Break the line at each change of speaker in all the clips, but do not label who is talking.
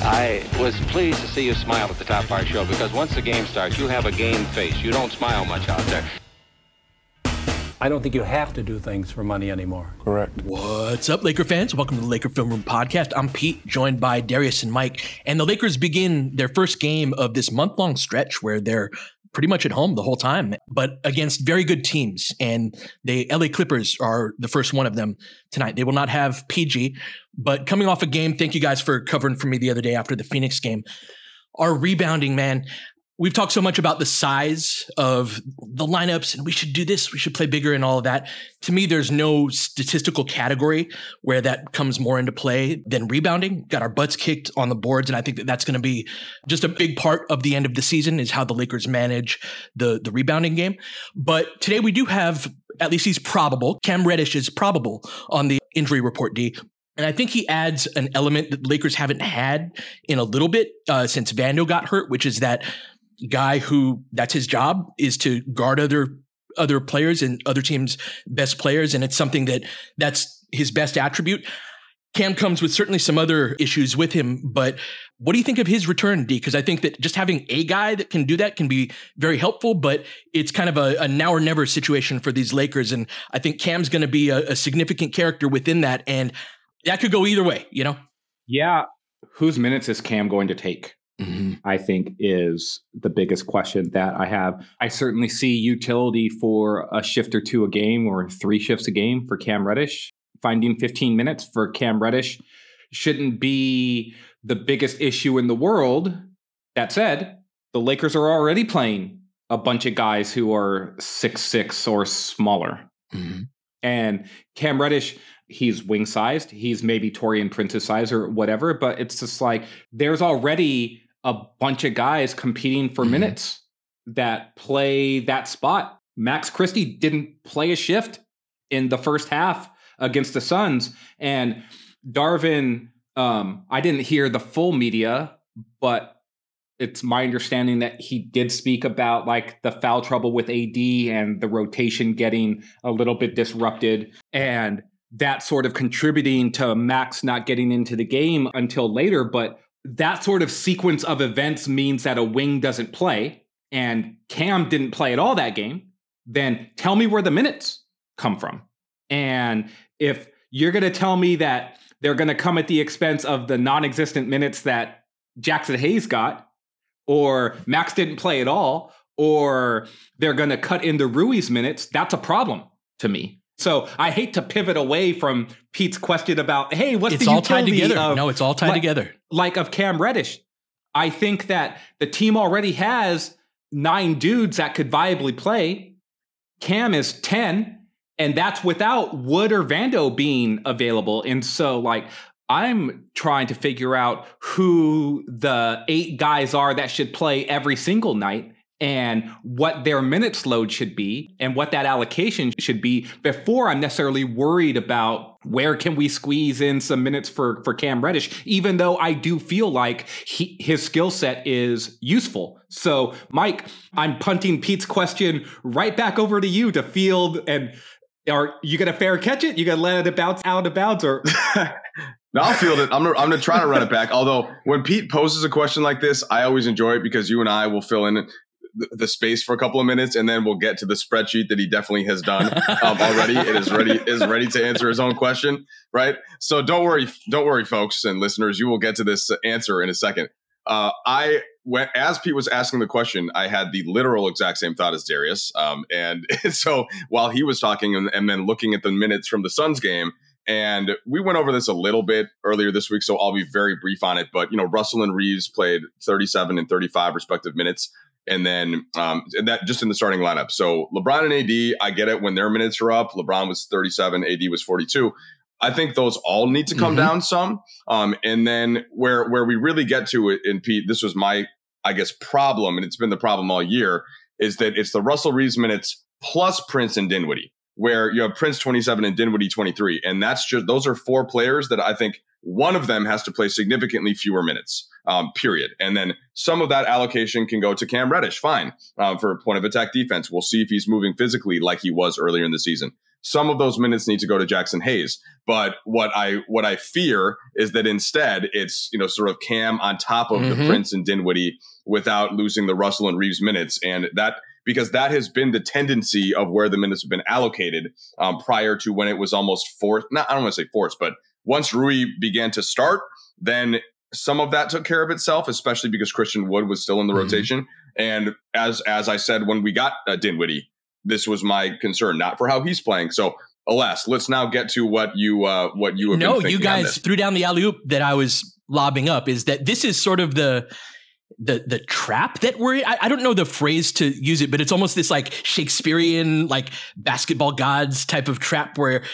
I was pleased to see you smile at the top of our show because once the game starts, you have a game face. You don't smile much out there.
I don't think you have to do things for money anymore.
Correct.
What's up, Laker fans? Welcome to the Laker Film Room Podcast. I'm Pete, joined by Darius and Mike. And the Lakers begin their first game of this month long stretch where they're pretty much at home the whole time, but against very good teams. And the LA Clippers are the first one of them tonight. They will not have PG, but coming off a game, thank you guys for covering for me the other day after the Phoenix game. Our rebounding, man, we've talked so much about the size of the lineups and we should do this, we should play bigger and all of that. To me, there's no statistical category where that comes more into play than rebounding. Got our butts kicked on the boards. And I think that that's going to be just a big part of the end of the season is how the Lakers manage the, the rebounding game. But today we do have, at least he's probable. Cam Reddish is probable on the injury report D. And I think he adds an element that Lakers haven't had in a little bit uh, since Vando got hurt, which is that guy who that's his job is to guard other other players and other teams' best players, and it's something that that's his best attribute. Cam comes with certainly some other issues with him, but what do you think of his return, D? Because I think that just having a guy that can do that can be very helpful, but it's kind of a, a now or never situation for these Lakers. And I think Cam's going to be a, a significant character within that. And that could go either way, you know?
Yeah. Whose minutes is Cam going to take? Mm-hmm. I think is the biggest question that I have. I certainly see utility for a shift or two a game or three shifts a game for Cam Reddish. Finding 15 minutes for Cam Reddish shouldn't be the biggest issue in the world. That said, the Lakers are already playing a bunch of guys who are six six or smaller. Mm-hmm. And Cam Reddish, he's wing sized. He's maybe Taurean Prince's size or whatever, but it's just like there's already a bunch of guys competing for mm-hmm. minutes that play that spot. Max Christie didn't play a shift in the first half against the Suns. And Darvin, um, I didn't hear the full media, but it's my understanding that he did speak about like the foul trouble with AD and the rotation getting a little bit disrupted and that sort of contributing to Max not getting into the game until later. But that sort of sequence of events means that a wing doesn't play and Cam didn't play at all that game, then tell me where the minutes come from. And if you're going to tell me that they're going to come at the expense of the non existent minutes that Jaxson Hayes got, or Max didn't play at all, or they're going to cut into Rui's minutes, that's a problem to me. So I hate to pivot away from Pete's question about, hey, what's
it's
the
all tied together?
Of,
no, it's all tied
like,
together.
Like of Cam Reddish. I think that the team already has nine dudes that could viably play. Cam is 10, and that's without Wood or Vando being available. And so, like, I'm trying to figure out who the eight guys are that should play every single night and what their minutes load should be and what that allocation should be before I'm necessarily worried about where can we squeeze in some minutes for for Cam Reddish even though I do feel like he, his skill set is useful. So Mike, I'm punting Pete's question right back over to you to field and Are you gonna fair catch it? You gonna let it bounce out of bounds, or
no? I'll field it. I'm gonna, I'm gonna try to run it back. Although when Pete poses a question like this, I always enjoy it because you and I will fill in the, space for a couple of minutes, and then we'll get to the spreadsheet that he definitely has done um, already. It is ready is ready to answer his own question, right? So don't worry, don't worry, folks and listeners. You will get to this answer in a second. Uh, I went as Pete was asking the question, I had the literal exact same thought as Darius. Um, and, and, so while he was talking and, and, then looking at the minutes from the Suns game, and we went over this a little bit earlier this week, so I'll be very brief on it. But you know, Russell and Reaves played 37 and 35 respective minutes, and then um, and that just in the starting lineup. So LeBron and AD, I get it when their minutes are up. LeBron was 37, AD was 42. I think those all need to come mm-hmm. down some. Um, and then where where we really get to it, and Pete, this was my I guess problem, and it's been the problem all year, is that it's the Russell Reaves minutes plus Prince and Dinwiddie, where you have Prince 27 and Dinwiddie 23, and that's just those are four players that I think one of them has to play significantly fewer minutes. Um, period. And then some of that allocation can go to Cam Reddish, fine, um, for point of attack defense. We'll see if he's moving physically like he was earlier in the season. Some of those minutes need to go to Jaxson Hayes. But what I what I fear is that instead it's you know sort of Cam on top of mm-hmm. the Prince and Dinwiddie without losing the Russell and Reaves minutes, and that because that has been the tendency of where the minutes have been allocated um, prior to when it was almost forced. Not I don't want to say forced, but once Rui began to start, then some of that took care of itself, especially because Christian Wood was still in the mm-hmm. rotation. And as as I said when we got uh, Dinwiddie, this was my concern, not for how he's playing. So, alas, let's now get to what you uh, what you have.
No, you guys threw down the alley oop that I was lobbing up. Is that this is sort of the the the trap that we're I, I, don't know the phrase to use it, but it's almost this like Shakespearean like basketball gods type of trap where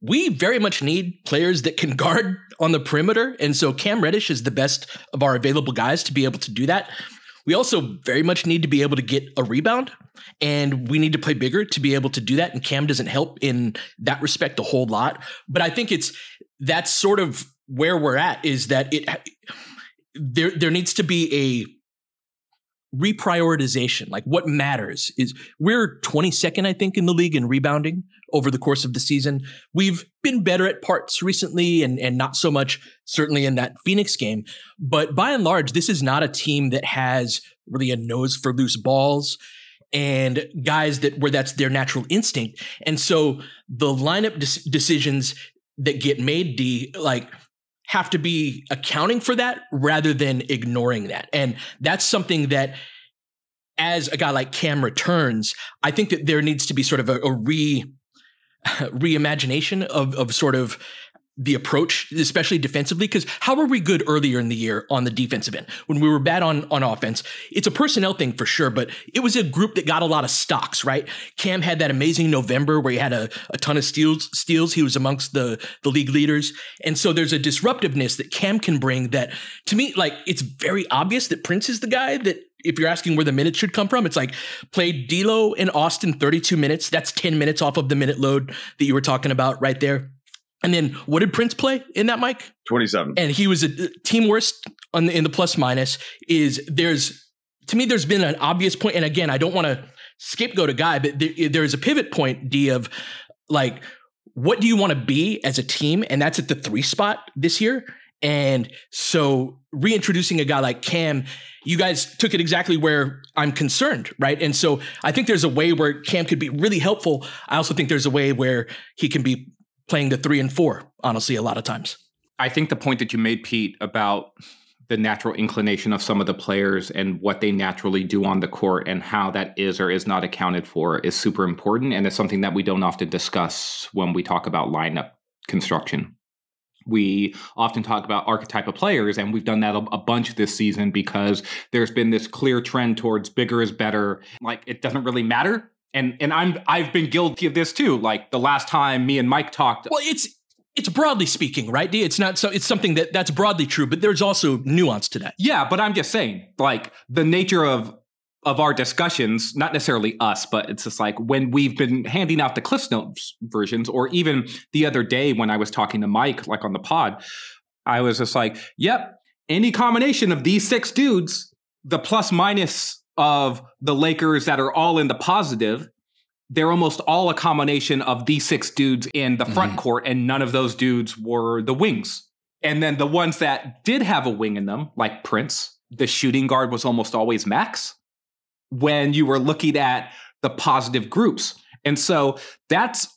we very much need players that can guard on the perimeter. And so Cam Reddish is the best of our available guys to be able to do that. We also very much need to be able to get a rebound and we need to play bigger to be able to do that. And Cam doesn't help in that respect a whole lot. But I think it's that's sort of where we're at is that it there there needs to be a reprioritization. Like what matters is we're 22nd, I think, in the league in rebounding over the course of the season. We've been better at parts recently and, and not so much certainly in that Phoenix game. But by and large, this is not a team that has really a nose for loose balls and guys that where that's their natural instinct. And so the lineup de- decisions that get made, D, like have to be accounting for that rather than ignoring that. And that's something that as a guy like Cam returns, I think that there needs to be sort of a, a re reimagination of of sort of the approach, especially defensively, because how were we good earlier in the year on the defensive end when we were bad on on offense? It's a personnel thing for sure, but it was a group that got a lot of stocks, right? Cam had that amazing November where he had a, a ton of steals. Steals. He was amongst the the league leaders, and so there's a disruptiveness that Cam can bring. That to me, like it's very obvious that Prince is the guy that. If you're asking where the minutes should come from, it's like played D'Lo and Austin 32 minutes. That's 10 minutes off of the minute load that you were talking about right there and then what did Prince play in that Mike?
27.
And he was a uh, team worst on the, in the plus minus is there's to me there's been an obvious point and again I don't want to scapegoat a guy but there, there's a pivot point D of like what do you want to be as a team and that's at the 3 spot this year and so reintroducing a guy like Cam you guys took it exactly where I'm concerned, right? And so I think there's a way where Cam could be really helpful. I also think there's a way where he can be playing the three and four, honestly, a lot of times.
I think the point that you made, Pete, about the natural inclination of some of the players and what they naturally do on the court and how that is or is not accounted for is super important. And it's something that we don't often discuss when we talk about lineup construction. We often talk about archetype of players, and we've done that a, a bunch this season because there's been this clear trend towards bigger is better. Like it doesn't really matter and and I'm I've been guilty of this too. Like the last time me and Mike talked.
Well, it's it's broadly speaking, right? It's not so it's something that that's broadly true, but there's also nuance to that.
Yeah, but I'm just saying, like the nature of of our discussions, not necessarily us, but it's just like when we've been handing out the Cliff Notes versions, or even the other day when I was talking to Mike, like on the pod, I was just like, yep, any combination of these six dudes, the plus minus of the Lakers that are all in the positive they're almost all a combination of these six dudes in the front mm-hmm. court, and none of those dudes were the wings. And then the ones that did have a wing in them, like Prince, the shooting guard was almost always Max when you were looking at the positive groups. And so that's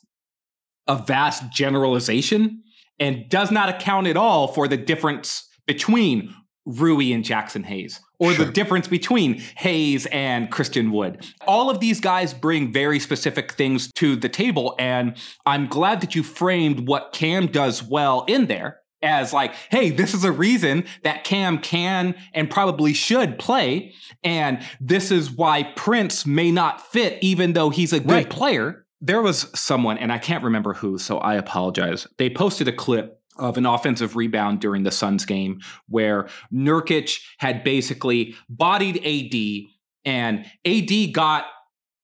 a vast generalization and does not account at all for the difference between Rui and Jaxson Hayes or sure. the difference between Hayes and Christian Wood. All of these guys bring very specific things to the table. And I'm glad that you framed what Cam does well in there as like, hey, this is a reason that Cam can and probably should play. And this is why Prince may not fit, even though he's a good right. player. There was someone, and I can't remember who, so I apologize. They posted a clip of an offensive rebound during the Suns game where Nurkic had basically bodied AD and AD got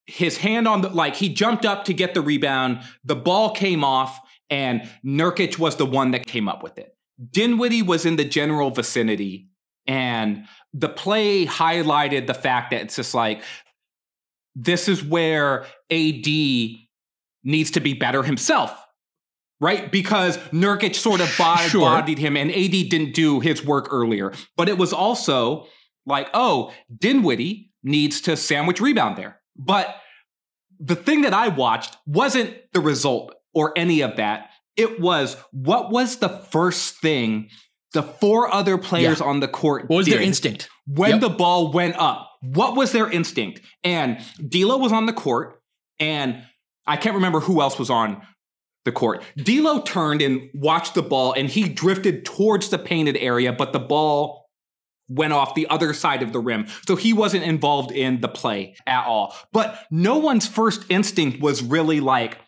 his hand on the like he jumped up to get the rebound, the ball came off and Nurkic was the one that came up with it. Dinwiddie was in the general vicinity, and the play highlighted the fact that it's just like this is where AD needs to be better himself. Right? Because Nurkic sort of bodied, sure. bodied him and AD didn't do his work earlier. But it was also like, oh, Dinwiddie needs to sandwich rebound there. But the thing that I watched wasn't the result or any of that. It was what was the first thing the four other players yeah. on the court did?
What was their instinct?
When yep. the ball went up, what was their instinct? And D'Lo was on the court, and I can't remember who else was on the court. D'Lo turned and watched the ball, and he drifted towards the painted area, but the ball went off the other side of the rim. So he wasn't involved in the play at all. But no one's first instinct was really like,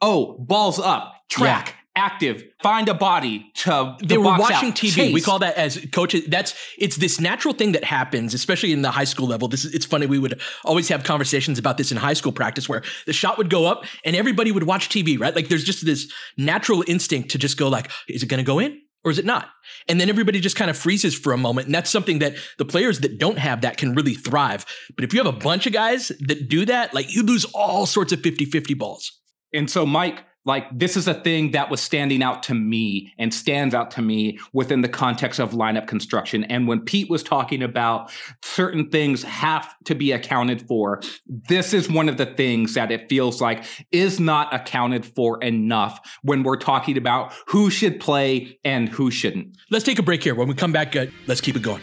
oh, balls up, track. Active, find a body to.
They were watching
out,
TV.
Chase.
We call that as coaches. That's it's this natural thing that happens, especially in the high school level. This is it's funny. We would always have conversations about this in high school practice, where the shot would go up and everybody would watch TV. Right, like there's just this natural instinct to just go like, is it going to go in? or is it not? And then everybody just kind of freezes for a moment. And that's something that the players that don't have that can really thrive. But if you have a bunch of guys that do that, like you lose all sorts of 50 50 balls.
And so, Mike, like this is a thing that was standing out to me and stands out to me within the context of lineup construction. And when Pete was talking about certain things have to be accounted for, this is one of the things that it feels like is not accounted for enough when we're talking about who should play and who shouldn't.
Let's take a break here. When we come back, uh, let's keep it going.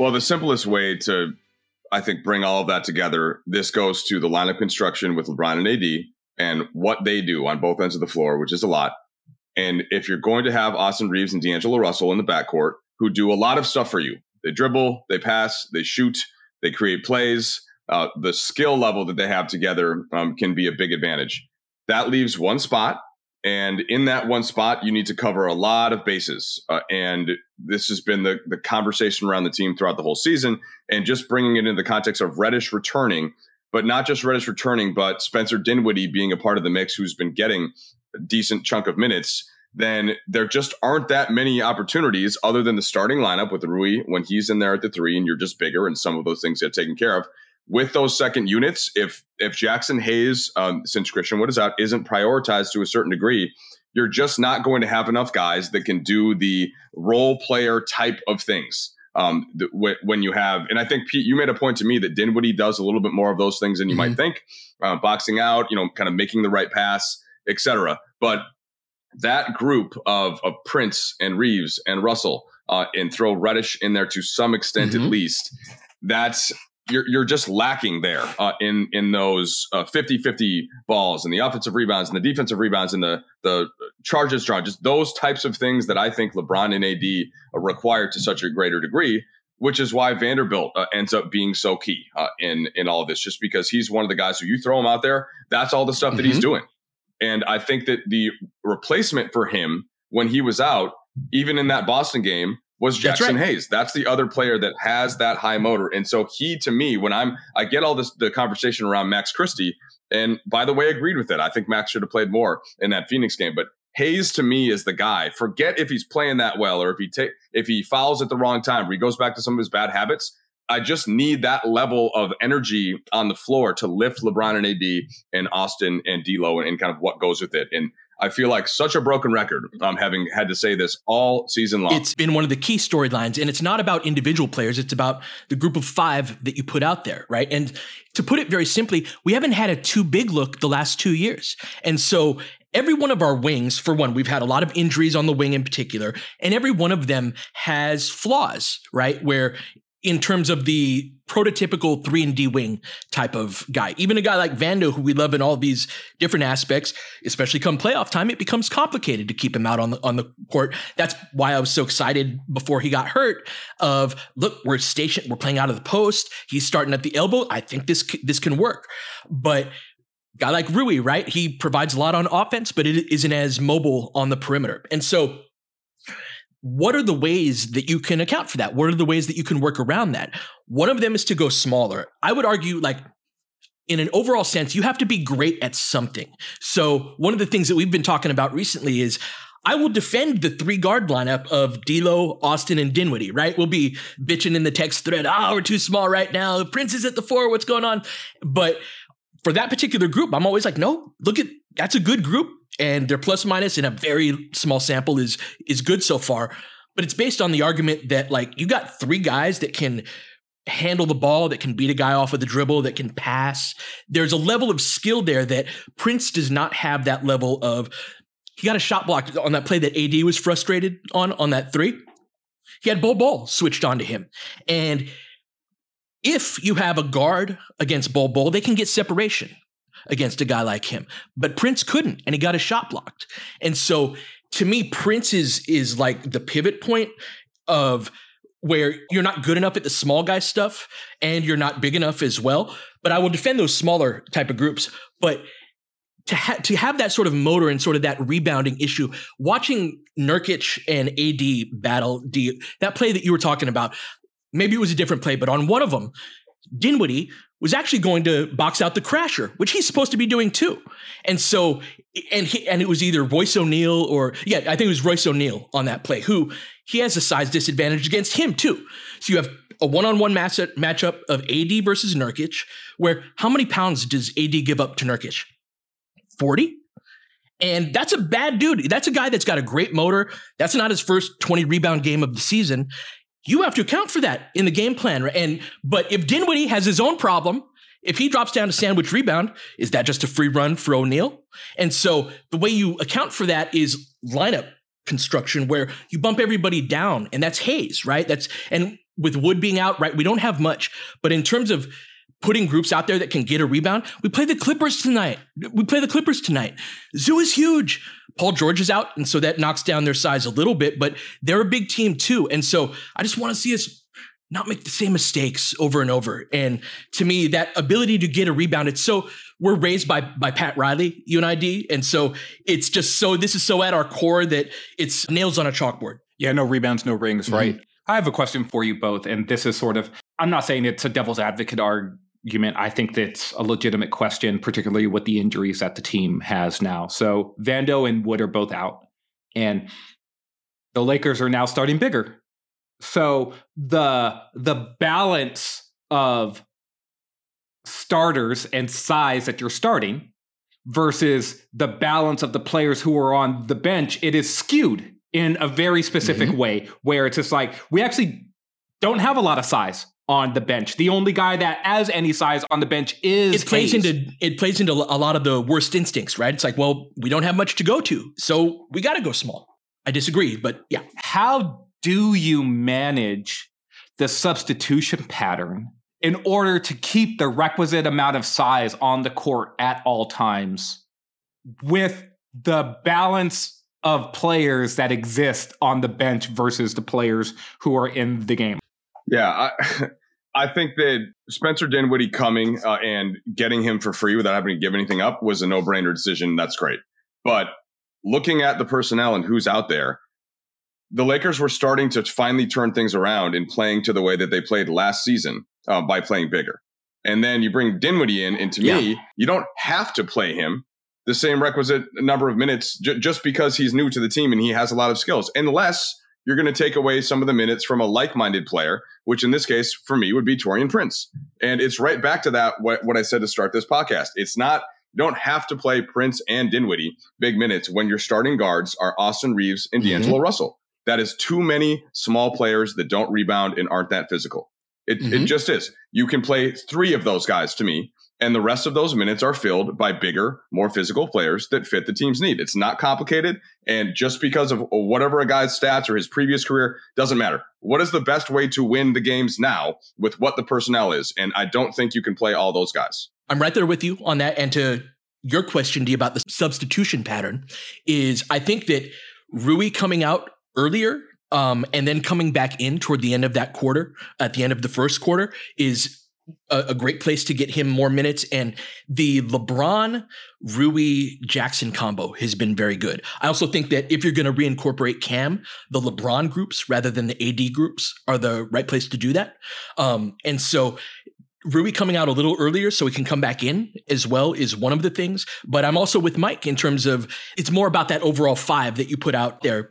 Well, the simplest way to, I think, bring all of that together, this goes to the line of construction with LeBron and AD and what they do on both ends of the floor, which is a lot. And if you're going to have Austin Reaves and D'Angelo Russell in the backcourt who do a lot of stuff for you, they dribble, they pass, they shoot, they create plays, uh, the skill level that they have together um, can be a big advantage. That leaves one spot. And in that one spot, you need to cover a lot of bases. Uh, and this has been the, the conversation around the team throughout the whole season. And just bringing it into the context of Reddish returning, but not just Reddish returning, but Spencer Dinwiddie being a part of the mix who's been getting a decent chunk of minutes then there just aren't that many opportunities other than the starting lineup with Rui when he's in there at the three and you're just bigger and some of those things get taken care of. With those second units, if if Jaxson Hayes, um, since Christian Wood is out, isn't prioritized to a certain degree, you're just not going to have enough guys that can do the role player type of things. Um, the, when you have, and I think Pete, you made a point to me that Dinwiddie does a little bit more of those things than you mm-hmm. might think, uh, boxing out, you know, kind of making the right pass, etc. But that group of, of Prince and Reaves and Russell, uh, and throw Reddish in there to some extent mm-hmm. at least, that's you're, you're just lacking there uh, in in those uh, 50-50 balls and the offensive rebounds and the defensive rebounds and the the charges drawn just those types of things that I think LeBron and AD require to such a greater degree which is why Vanderbilt uh, ends up being so key uh, in in all of this just because he's one of the guys who you throw him out there that's all the stuff that mm-hmm. he's doing and I think that the replacement for him when he was out, even in that Boston game, was Jaxson right. Hayes. That's the other player that has that high motor. And so he to me, when I'm I get all this the conversation around Max Christie, and by the way, agreed with it. I think Max should have played more in that Phoenix game. But Hayes to me is the guy. Forget if he's playing that well or if he take if he fouls at the wrong time or he goes back to some of his bad habits. I just need that level of energy on the floor to lift LeBron and AD and Austin and D'Lo and, and kind of what goes with it. And I feel like such a broken record. Um, having had to say this all season long.
It's been one of the key storylines, and it's not about individual players. It's about the group of five that you put out there, right? And to put it very simply, we haven't had a two big look the last two years, and so every one of our wings, for one, we've had a lot of injuries on the wing in particular, and every one of them has flaws, right? Where in terms of the prototypical 3 and D wing type of guy. Even a guy like Vando who we love in all these different aspects, especially come playoff time, it becomes complicated to keep him out on the on the court. That's why I was so excited before he got hurt of look, we're stationed, we're playing out of the post, he's starting at the elbow. I think this this can work. But guy like Rui, right? He provides a lot on offense, but it isn't as mobile on the perimeter. And so what are the ways that you can account for that? What are the ways that you can work around that? One of them is to go smaller. I would argue, like, in an overall sense, you have to be great at something. So, one of the things that we've been talking about recently is I will defend the three guard lineup of D'Lo, Austin, and Dinwiddie. Right? We'll be bitching in the text thread. Oh, we're too small right now. Prince is at the four. What's going on? But for that particular group, I'm always like, no, look at that's a good group and their plus minus in a very small sample is is good so far. But it's based on the argument that like you got three guys that can handle the ball, that can beat a guy off of the dribble, that can pass. There's a level of skill there that Prince does not have that level of. He got a shot blocked on that play that AD was frustrated on on that three. He had Bol Bol switched onto him, and if you have a guard against Bol Bol, they can get separation against a guy like him. But Prince couldn't, and he got his shot blocked. And so to me, Prince is is like the pivot point of where you're not good enough at the small guy stuff and you're not big enough as well. But I will defend those smaller type of groups. But to, ha- to have that sort of motor and sort of that rebounding issue, watching Nurkic and AD battle, D, that play that you were talking about, maybe it was a different play, but on one of them, Dinwiddie was actually going to box out the crasher, which he's supposed to be doing too. And so, and he, and it was either Royce O'Neale or, yeah, I think it was Royce O'Neale on that play, who he has a size disadvantage against him too. So you have a one-on-one match matchup of AD versus Nurkic, where how many pounds does AD give up to Nurkic? 40? And that's a bad dude. That's a guy that's got a great motor. That's not his first 20 rebound game of the season you have to account for that in the game plan. And but if Dinwiddie has his own problem, if he drops down to sandwich rebound, is that just a free run for O'Neale? And so the way you account for that is lineup construction where you bump everybody down, and that's Hayes, right? That's and with Wood being out, right? We don't have much, but in terms of putting groups out there that can get a rebound, we play the Clippers tonight. We play the Clippers tonight. Zu is huge. Paul George is out, and so that knocks down their size a little bit, but they're a big team too. And so I just want to see us not make the same mistakes over and over. And to me, that ability to get a rebound, it's so we're raised by by Pat Riley, UNID, and I D. And so it's just so this is so at our core that it's nails on a chalkboard.
Yeah, no rebounds, no rings, mm-hmm. right? I have a question for you both, and this is sort of I'm not saying it's a devil's advocate argument. I think that's a legitimate question, particularly with the injuries that the team has now. So Vando and Wood are both out, and the Lakers are now starting bigger so the the balance of starters and size that you're starting versus the balance of the players who are on the bench, it is skewed in a very specific mm-hmm. way where it's just like we actually don't have a lot of size on the bench. The only guy that has any size on the bench is
it plays Hayes. into it plays into a lot of the worst instincts, right? It's like, well, we don't have much to go to, so we got to go small. I disagree, but yeah.
How do you manage the substitution pattern in order to keep the requisite amount of size on the court at all times with the balance of players that exist on the bench versus the players who are in the game?
Yeah, I, I think that Spencer Dinwiddie coming uh, and getting him for free without having to give anything up was a no brainer decision. That's great. But looking at the personnel and who's out there, the Lakers were starting to finally turn things around and playing to the way that they played last season uh, by playing bigger. And then you bring Dinwiddie in, and to yeah. me, you don't have to play him the same requisite number of minutes j- just because he's new to the team and he has a lot of skills, unless you're going to take away some of the minutes from a like-minded player, which in this case for me would be Taurean Prince. And it's right back to that what, what I said to start this podcast. It's not you don't have to play Prince and Dinwiddie big minutes when your starting guards are Austin Reaves and mm-hmm. D'Angelo Russell. That is too many small players that don't rebound and aren't that physical. It, mm-hmm. it just is. You can play three of those guys to me, and the rest of those minutes are filled by bigger, more physical players that fit the team's need. It's not complicated. And just because of whatever a guy's stats or his previous career doesn't matter. What is the best way to win the games now with what the personnel is? And I don't think you can play all those guys.
I'm right there with you on that. And to your question, D, about the substitution pattern, is I think that Rui coming out earlier um, and then coming back in toward the end of that quarter, at the end of the first quarter, is a, a, great place to get him more minutes. And the LeBron Rui Jaxson combo has been very good. I also think that if you're going to reincorporate Cam, the LeBron groups rather than the AD groups are the right place to do that. Um, and so Rui coming out a little earlier so he can come back in as well is one of the things. But I'm also with Mike in terms of it's more about that overall five that you put out there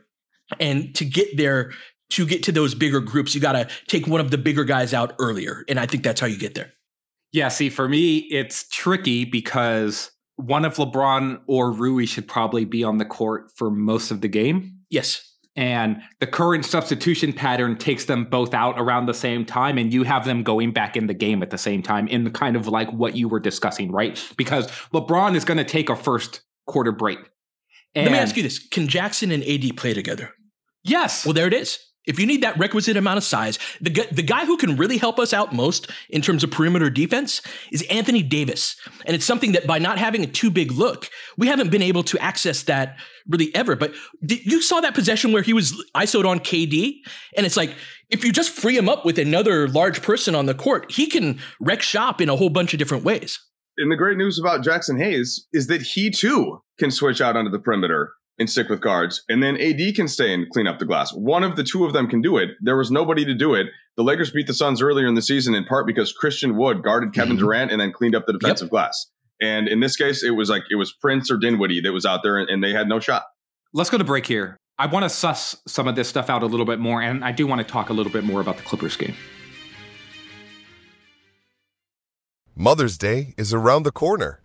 and to get there, to get to those bigger groups, you got to take one of the bigger guys out earlier. And I think that's how you get there.
Yeah, see, for me, it's tricky because one of LeBron or Rui should probably be on the court for most of the game.
Yes.
And the current substitution pattern takes them both out around the same time, and you have them going back in the game at the same time, in the kind of like what you were discussing, right? Because LeBron is going to take a first quarter break.
And Let me ask you this Can Jaxson and AD play together?
Yes.
Well, there it is. If you need that requisite amount of size, the, the guy who can really help us out most in terms of perimeter defense is Anthony Davis. And it's something that by not having a two big look, we haven't been able to access that really ever. But you saw that possession where he was ISO'd on KD. And it's like, if you just free him up with another large person on the court, he can wreck shop in a whole bunch of different ways.
And the great news about Jaxson Hayes is that he too can switch out onto the perimeter and stick with guards. And then AD can stay and clean up the glass. One of the two of them can do it. There was nobody to do it. The Lakers beat the Suns earlier in the season in part because Christian Wood guarded Kevin mm-hmm. Durant and then cleaned up the defensive yep. glass. And in this case, it was like it was Prince or Dinwiddie that was out there and they had no shot.
Let's go to break here. I want to suss some of this stuff out a little bit more, and I do want to talk a little bit more about the Clippers game.
Mother's Day is around the corner.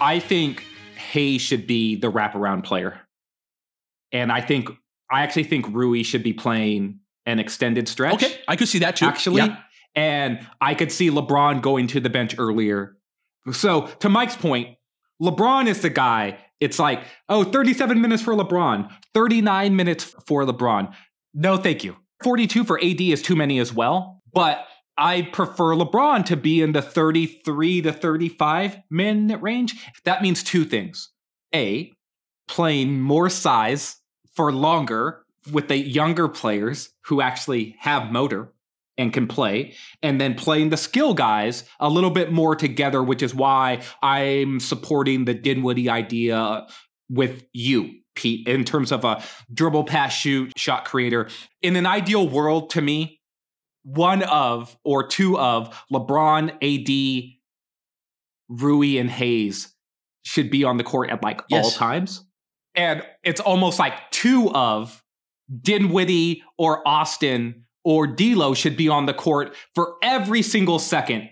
I think Hayes should be the wraparound player. And I think I actually think Rui should be playing an extended stretch.
Okay, I could see that too.
Actually,
Yeah.
and I could see LeBron going to the bench earlier. So, to Mike's point, LeBron is the guy. It's like, oh, 37 minutes for LeBron, 39 minutes for LeBron. No, thank you. 42 for AD is too many as well, but I prefer LeBron to be in the 33 to 35 minute range. That means two things. A, playing more size for longer with the younger players who actually have motor and can play, and then playing the skill guys a little bit more together, which is why I'm supporting the Dinwiddie idea with you, Pete, in terms of a dribble pass shoot shot creator. In an ideal world, to me, one of or two of LeBron, AD, Rui, and Hayes should be on the court at like all times. And it's almost like two of Dinwiddie or Austin or D'Lo should be on the court for every single second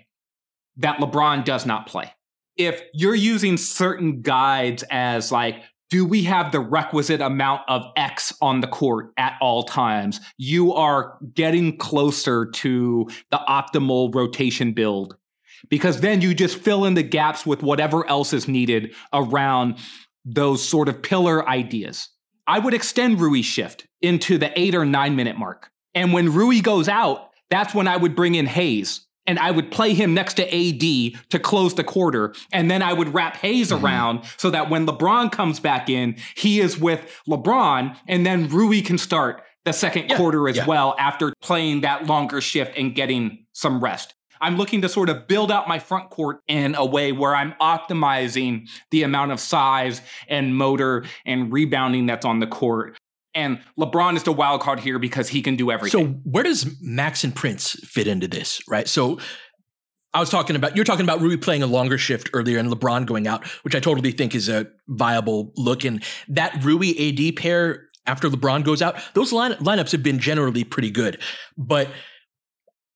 that LeBron does not play. If you're using certain guides as like, do we have the requisite amount of X on the court at all times? You are getting closer to the optimal rotation build because then you just fill in the gaps with whatever else is needed around those sort of pillar ideas. I would extend Rui's shift into the eight or nine minute mark. And when Rui goes out, that's when I would bring in Hayes and I would play him next to AD to close the quarter. And then I would wrap Hayes mm-hmm. around so that when LeBron comes back in, he is with LeBron and then Rui can start the second quarter as
yeah.
well after playing that longer shift and getting some rest. I'm looking to sort of build out my front court in a way where I'm optimizing the amount of size and motor and rebounding that's on the court. And LeBron is the wild card here because he can do everything.
So where does Max and Prince fit into this, right? So I was talking about you're talking about Rui playing a longer shift earlier and LeBron going out, which I totally think is a viable look. And that Rui AD pair after LeBron goes out, those line, lineups have been generally pretty good. But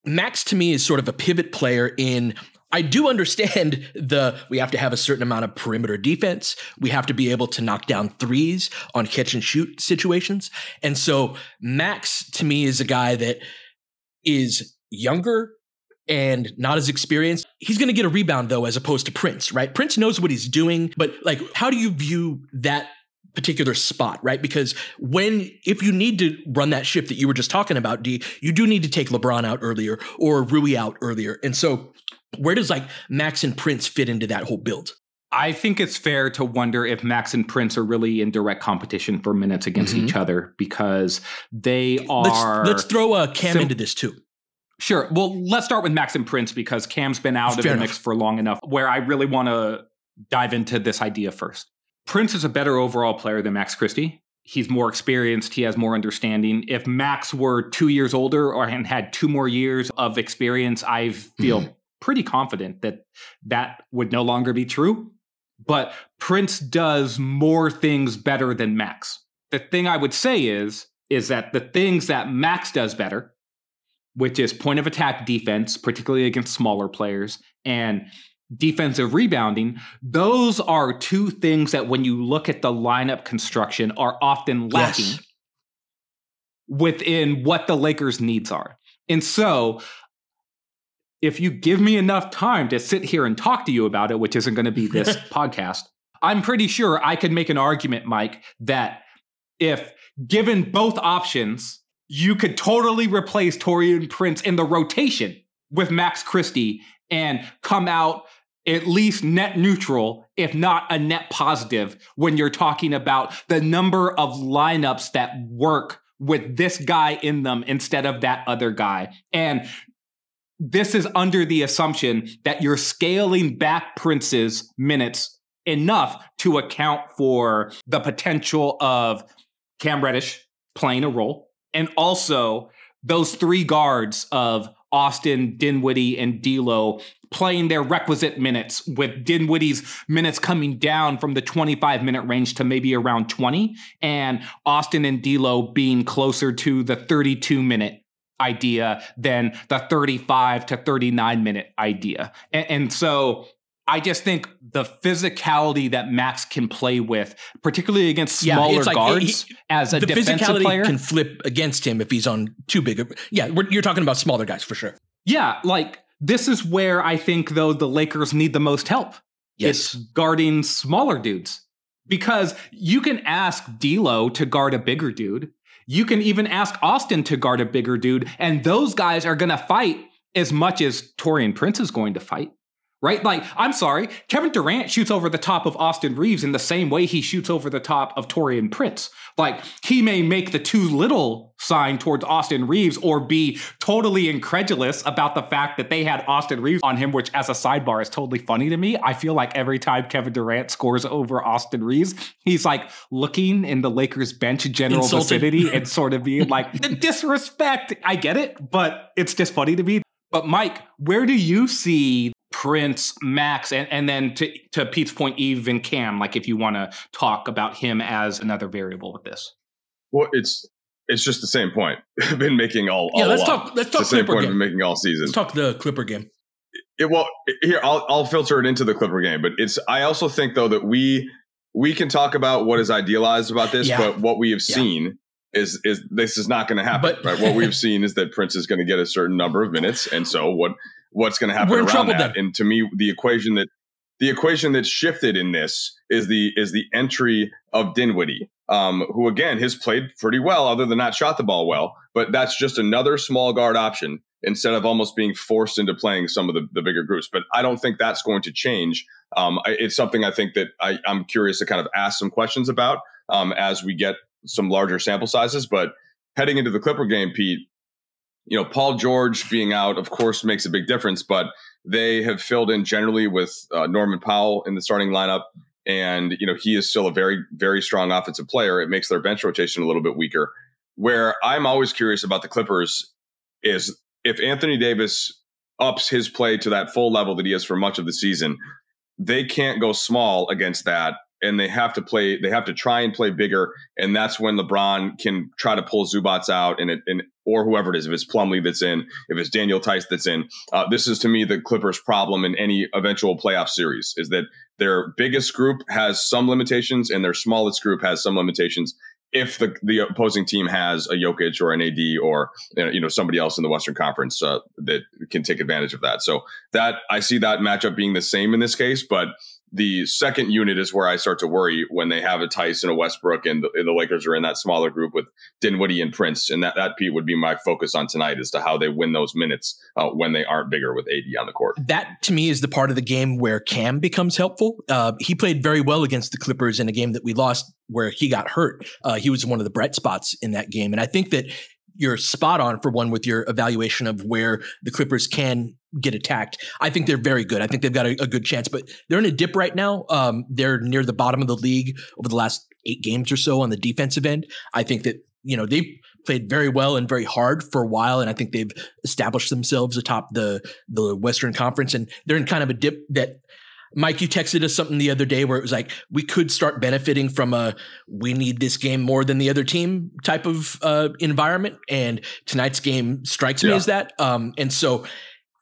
Max to me is sort of a pivot player in I do understand the we have to have a certain amount of perimeter defense. We have to be able to knock down threes on catch and shoot situations. And so Max to me is a guy that is younger and not as experienced. He's going to get a rebound though as opposed to Prince, right? Prince knows what he's doing, but like how do you view that particular spot, right? Because when if you need to run that shift that you were just talking about, D, you do need to take LeBron out earlier or Rui out earlier. And so where does like Max and Prince fit into that whole build?
I think it's fair to wonder if Max and Prince are really in direct competition for minutes against
Mhm.
each other because they are.
Let's, let's throw a Cam
sim-
into this too.
Sure. Well, let's start with Max and Prince because Cam's been out of
Fair
the
enough.
mix for long enough where I really want to dive into this idea first. Prince is a better overall player than Max Christie. He's more experienced. He has more understanding. If Max were two years older or and had two more years of experience, I feel
Mm-hmm.
Pretty confident that that would no longer be true. But Prince does more things better than Max. The thing I would say is is that the things that Max does better, which is point of attack defense, particularly against smaller players, and defensive rebounding, those are two things that when you look at the lineup construction are often lacking
Yes.
within what the Lakers' needs are. And so, if you give me enough time to sit here and talk to you about it, which isn't going to be this podcast, I'm pretty sure I could make an argument, Mike, that if given both options, you could totally replace Taurean Prince in the rotation with Max Christie and come out at least net neutral, if not a net positive, when you're talking about the number of lineups that work with this guy in them instead of that other guy. And this is under the assumption that you're scaling back Prince's minutes enough to account for the potential of Cam Reddish playing a role and also those three guards of Austin, Dinwiddie, and D'Lo playing their requisite minutes, with Dinwiddie's minutes coming down from the 25 minute range to maybe around 20, and Austin and D'Lo being closer to the 32 minute idea than the 35 to 39 minute idea. And, and so I just think the physicality that Max can play with, particularly against smaller yeah, like, guards, he, as a
the
defensive
physicality
player,
can flip against him if he's on too big. Of, yeah, you're talking about smaller guys for sure.
Yeah, like this is where I think though the Lakers need the most help.
Yes.
It's guarding smaller dudes because you can ask D'Lo to guard a bigger dude. You can even ask Austin to guard a bigger dude, and those guys are going to fight as much as Taurean Prince is going to fight right? Like, I'm sorry, Kevin Durant shoots over the top of Austin Reaves in the same way he shoots over the top of Taurean Prince. Like, he may make the too little sign towards Austin Reaves or be totally incredulous about the fact that they had Austin Reaves on him, which, as a sidebar, is totally funny to me. I feel like every time Kevin Durant scores over Austin Reaves, he's like looking in the Lakers bench general Insulted. vicinity and sort of being like, the disrespect. I get it, but it's just funny to me. But Mike, where do you see Prince, Max, and, and then to, to Pete's point, even Cam, like if you want to talk about him as another variable with this.
Well, it's it's just the same point. I've been making all,
yeah. Let's talk. Let's talk
it's the same
Clipper
point
game.
I've been making all season.
Let's talk the Clipper game.
It, well, here I'll I'll filter it into the Clipper game, but it's. I also think though that we we can talk about what is idealized about this,
Yeah.
but what we have
Yeah.
seen is is this is not going to happen.
But-
right? What we've seen is that Prince is going to get a certain number of minutes, and so what what's going to happen
We're in
around
trouble
that?
then.
And to me, the equation that the equation that shifted in this is the is the entry of Dinwiddie, um, who again has played pretty well, other than not shot the ball well. But that's just another small guard option instead of almost being forced into playing some of the, the bigger groups. But I don't think that's going to change. Um, I, it's something I think that I, I'm curious to kind of ask some questions about um, as we get some larger sample sizes. But heading into the Clipper game, Pete, you know, Paul George being out, of course, makes a big difference, but they have filled in generally with uh, Norman Powell in the starting lineup. And, you know, he is still a very, very strong offensive player. It makes their bench rotation a little bit weaker. Where I'm always curious about the Clippers is if Anthony Davis ups his play to that full level that he is for much of the season, they can't go small against that and they have to play they have to try and play bigger and that's when LeBron can try to pull Zubac out and it and or whoever it is if it's Plumlee that's in if it's Daniel Theis that's in uh, this is to me the Clippers problem in any eventual playoff series is that their biggest group has some limitations and their smallest group has some limitations if the the opposing team has a Jokic or an AD or you know somebody else in the Western Conference uh, that can take advantage of that. So that I see that matchup being the same in this case, but the second unit is where I start to worry when they have a and a Westbrook, and the, the Lakers are in that smaller group with Dinwiddie and Prince, and that that Pete would be my focus on tonight as to how they win those minutes uh, when they aren't bigger with AD on the court.
That to me is the part of the game where Cam becomes helpful. Uh, he played very well against the Clippers in a game that we lost where he got hurt. Uh, he was one of the bright spots in that game, and I think that you're spot on for one with your evaluation of where the Clippers can get attacked. I think they're very good. I think they've got a, a good chance, but they're in a dip right now. Um, they're near the bottom of the league over the last eight games or so on the defensive end. I think that you know they've played very well and very hard for a while, and I think they've established themselves atop the the Western Conference, and they're in kind of a dip that. Mike, you texted us something the other day where it was like we could start benefiting from a we need this game more than the other team type of uh, environment, and tonight's game strikes me as that. Um, and so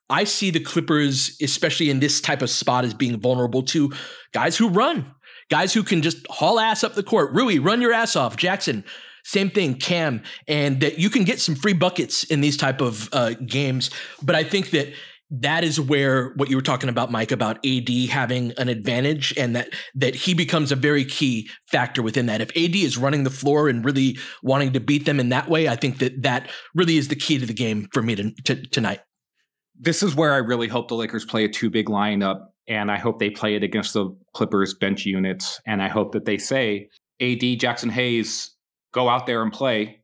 I see the Clippers, especially in this type of spot, as being vulnerable to guys who run, guys who can just haul ass up the court. Rui, run your ass off. Jaxson, same thing. Cam, and that you can get some free buckets in these type of uh, games. But I think that that is where what you were talking about, Mike, about AD having an advantage, and that that he becomes a very key factor within that. If AD is running the floor and really wanting to beat them in that way, I think that that really is the key to the game for me to, to, tonight.
This is where I really hope the Lakers play a two big lineup, and I hope they play it against the Clippers bench units, and I hope that they say, AD Jaxson Hayes, go out there and play.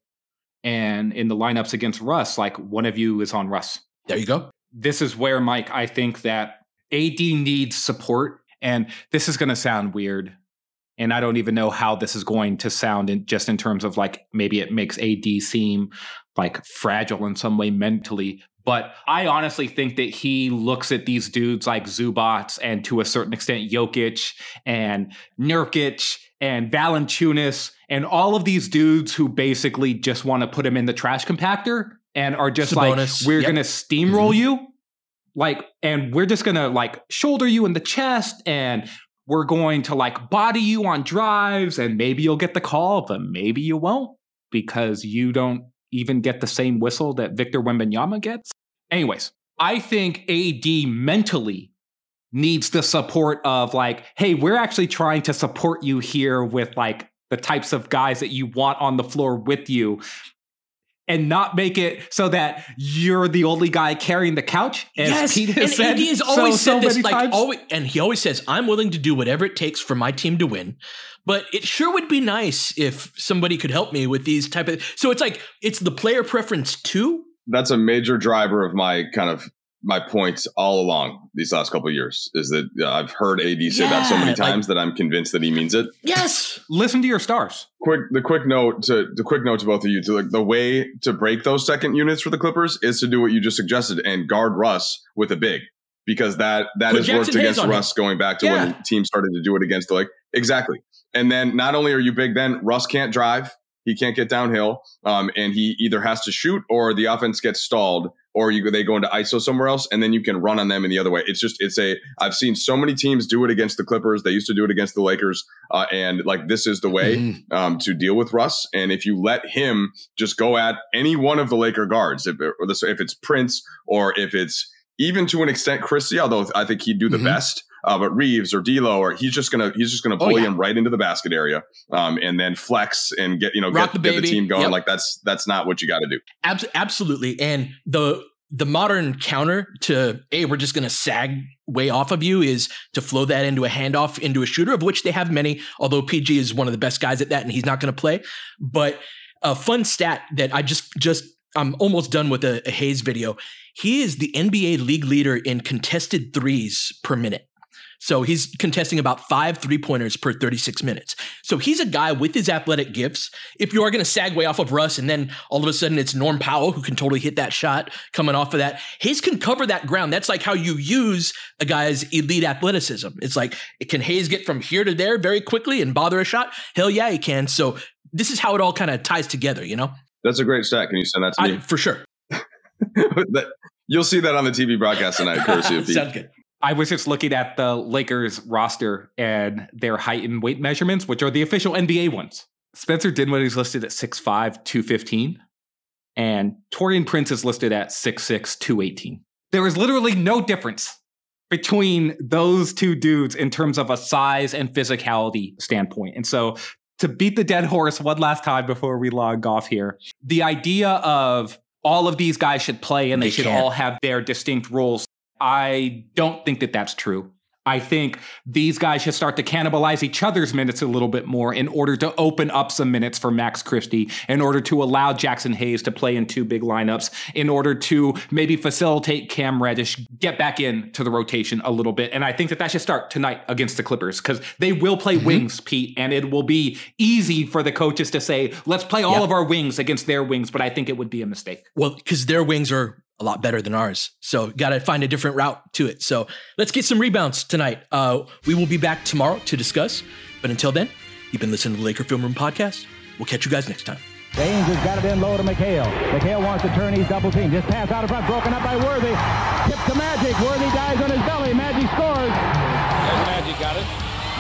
And in the lineups against Russ, like one of you is on Russ.
There you go.
this is where, Mike, I think that AD needs support. And this is going to sound weird. And I don't even know how this is going to sound in just in terms of like maybe it makes AD seem like fragile in some way mentally. But I honestly think that he looks at these dudes like Zubac and to a certain extent Jokic and Nurkic and Valanciunas and all of these dudes who basically just want to put him in the trash compactor and are just
Sabonis.
like, we're
Yep.
going to steamroll mm-hmm. you. Like, and we're just going to like shoulder you in the chest and we're going to like body you on drives and maybe you'll get the call, but maybe you won't because you don't even get the same whistle that Victor Wembanyama gets. Anyways, I think AD mentally needs the support of like, hey, we're actually trying to support you here with like the types of guys that you want on the floor with you and not make it so that you're the only guy carrying the couch. As
yes,
Pete has
and
said
AD has always
so
said this, like
times.
always, and he always says, "I'm willing to do whatever it takes for my team to win." But it sure would be nice if somebody could help me with these type of. So it's like it's the player preference too.
That's a major driver of my kind of my points all along these last couple of years is that I've heard AD say that so
Yeah,
many
like-
times that I'm convinced that he means it.
Yes,
Listen to your stars.
quick the quick note to the quick note to both of you to like the way to break those second units for the Clippers is to do what you just suggested and guard Russ with a big because that that
Put
has worked against
on him.
Russ going back to when
Yeah.
the team started to do it against the like exactly. And then not only are you big, then Russ can't drive, he can't get downhill, um, and he either has to shoot or the offense gets stalled. Or you they go into ISO somewhere else, and then you can run on them in the other way. It's just it's a I've seen so many teams do it against the Clippers. They used to do it against the Lakers, uh, and like this is the way
Mm-hmm.
um, to deal with Russ. And if you let him just go at any one of the Laker guards, if, if it's Prince or if it's even to an extent Christie, although I think he'd do the
Mhm.
best, uh, but Reaves or D'Lo, or he's just gonna he's just gonna
Oh,
bully
yeah.
him right into the basket area, um, and then flex and get you know
Rock
get,
the
get the team going.
Yep.
Like that's that's not what you got to do.
Abs- absolutely. And the the modern counter to hey, we're just going to sag way off of you is to flow that into a handoff into a shooter, of which they have many. Although PG is one of the best guys at that, and he's not going to play. But a fun stat that I just just I'm almost done with a, a Hayes video. He is the NBA league leader in contested threes per minute. So he's contesting about five three pointers per 36 minutes. So he's a guy with his athletic gifts. If you are going to sag way off of Russ and then all of a sudden it's Norm Powell who can totally hit that shot coming off of that, Hayes can cover that ground. That's like how you use a guy's elite athleticism. It's like, can Hayes get from here to there very quickly and bother a shot? Hell yeah, he can. So this is how it all kind of ties together, you know?
That's a great stat. Can you send that to
I,
me?
for sure.
You'll see that on the TV broadcast tonight, courtesy of Pete.
Sounds good.
I was just looking at the Lakers roster and their height and weight measurements, which are the official NBA ones. Spencer Dinwiddie's listed at 6'5, 215, and Taurean Prince is listed at 6'6, 218. There is literally no difference between those two dudes in terms of a size and physicality standpoint. And so to beat the dead horse one last time before we log off here, the idea of all of these guys should play and they,
They
should
can't.
all have their distinct roles. I don't think that that's true. I think these guys should start to cannibalize each other's minutes a little bit more in order to open up some minutes for Max Christie, in order to allow Jaxson Hayes to play in two big lineups, in order to maybe facilitate Cam Reddish get back into the rotation a little bit. And I think that that should start tonight against the Clippers because they will play
Mm-hmm.
wings, Pete, and it will be easy for the coaches to say, let's play all
Yeah.
of our wings against their wings. But I think it would be a mistake.
Well, because their wings are a lot better than ours. So got to find a different route to it. So let's get some rebounds tonight. Uh, we will be back tomorrow to discuss. But until then, you've been listening to the Laker Film Room Podcast. We'll catch you guys next time.
James has got it in low to McHale. McHale wants to turn. He's double team. Just pass out in front. Broken up by Worthy. Tip to Magic. Worthy dies on his belly. Magic scores.
There's Magic got it.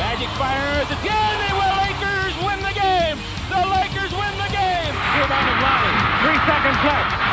Magic fires again. They will. Lakers win the game. The Lakers win the game. Rebound of Lonnie. Three seconds left.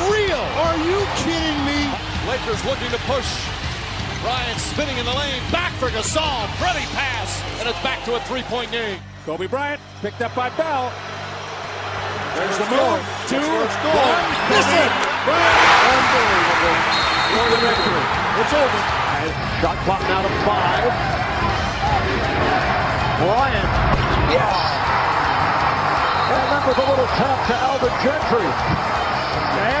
Lakers looking to push Bryant spinning in the lane, back for Gasol, pretty pass, and it's back to a three-point game.
Kobe Bryant picked up by Bell. There's the move. Two, one, miss it. Bryant, unbelievable. For the victory. It's over.
Shot clock now to five. Bryant. Yes. And that was a little tap to Alvin Gentry.
Add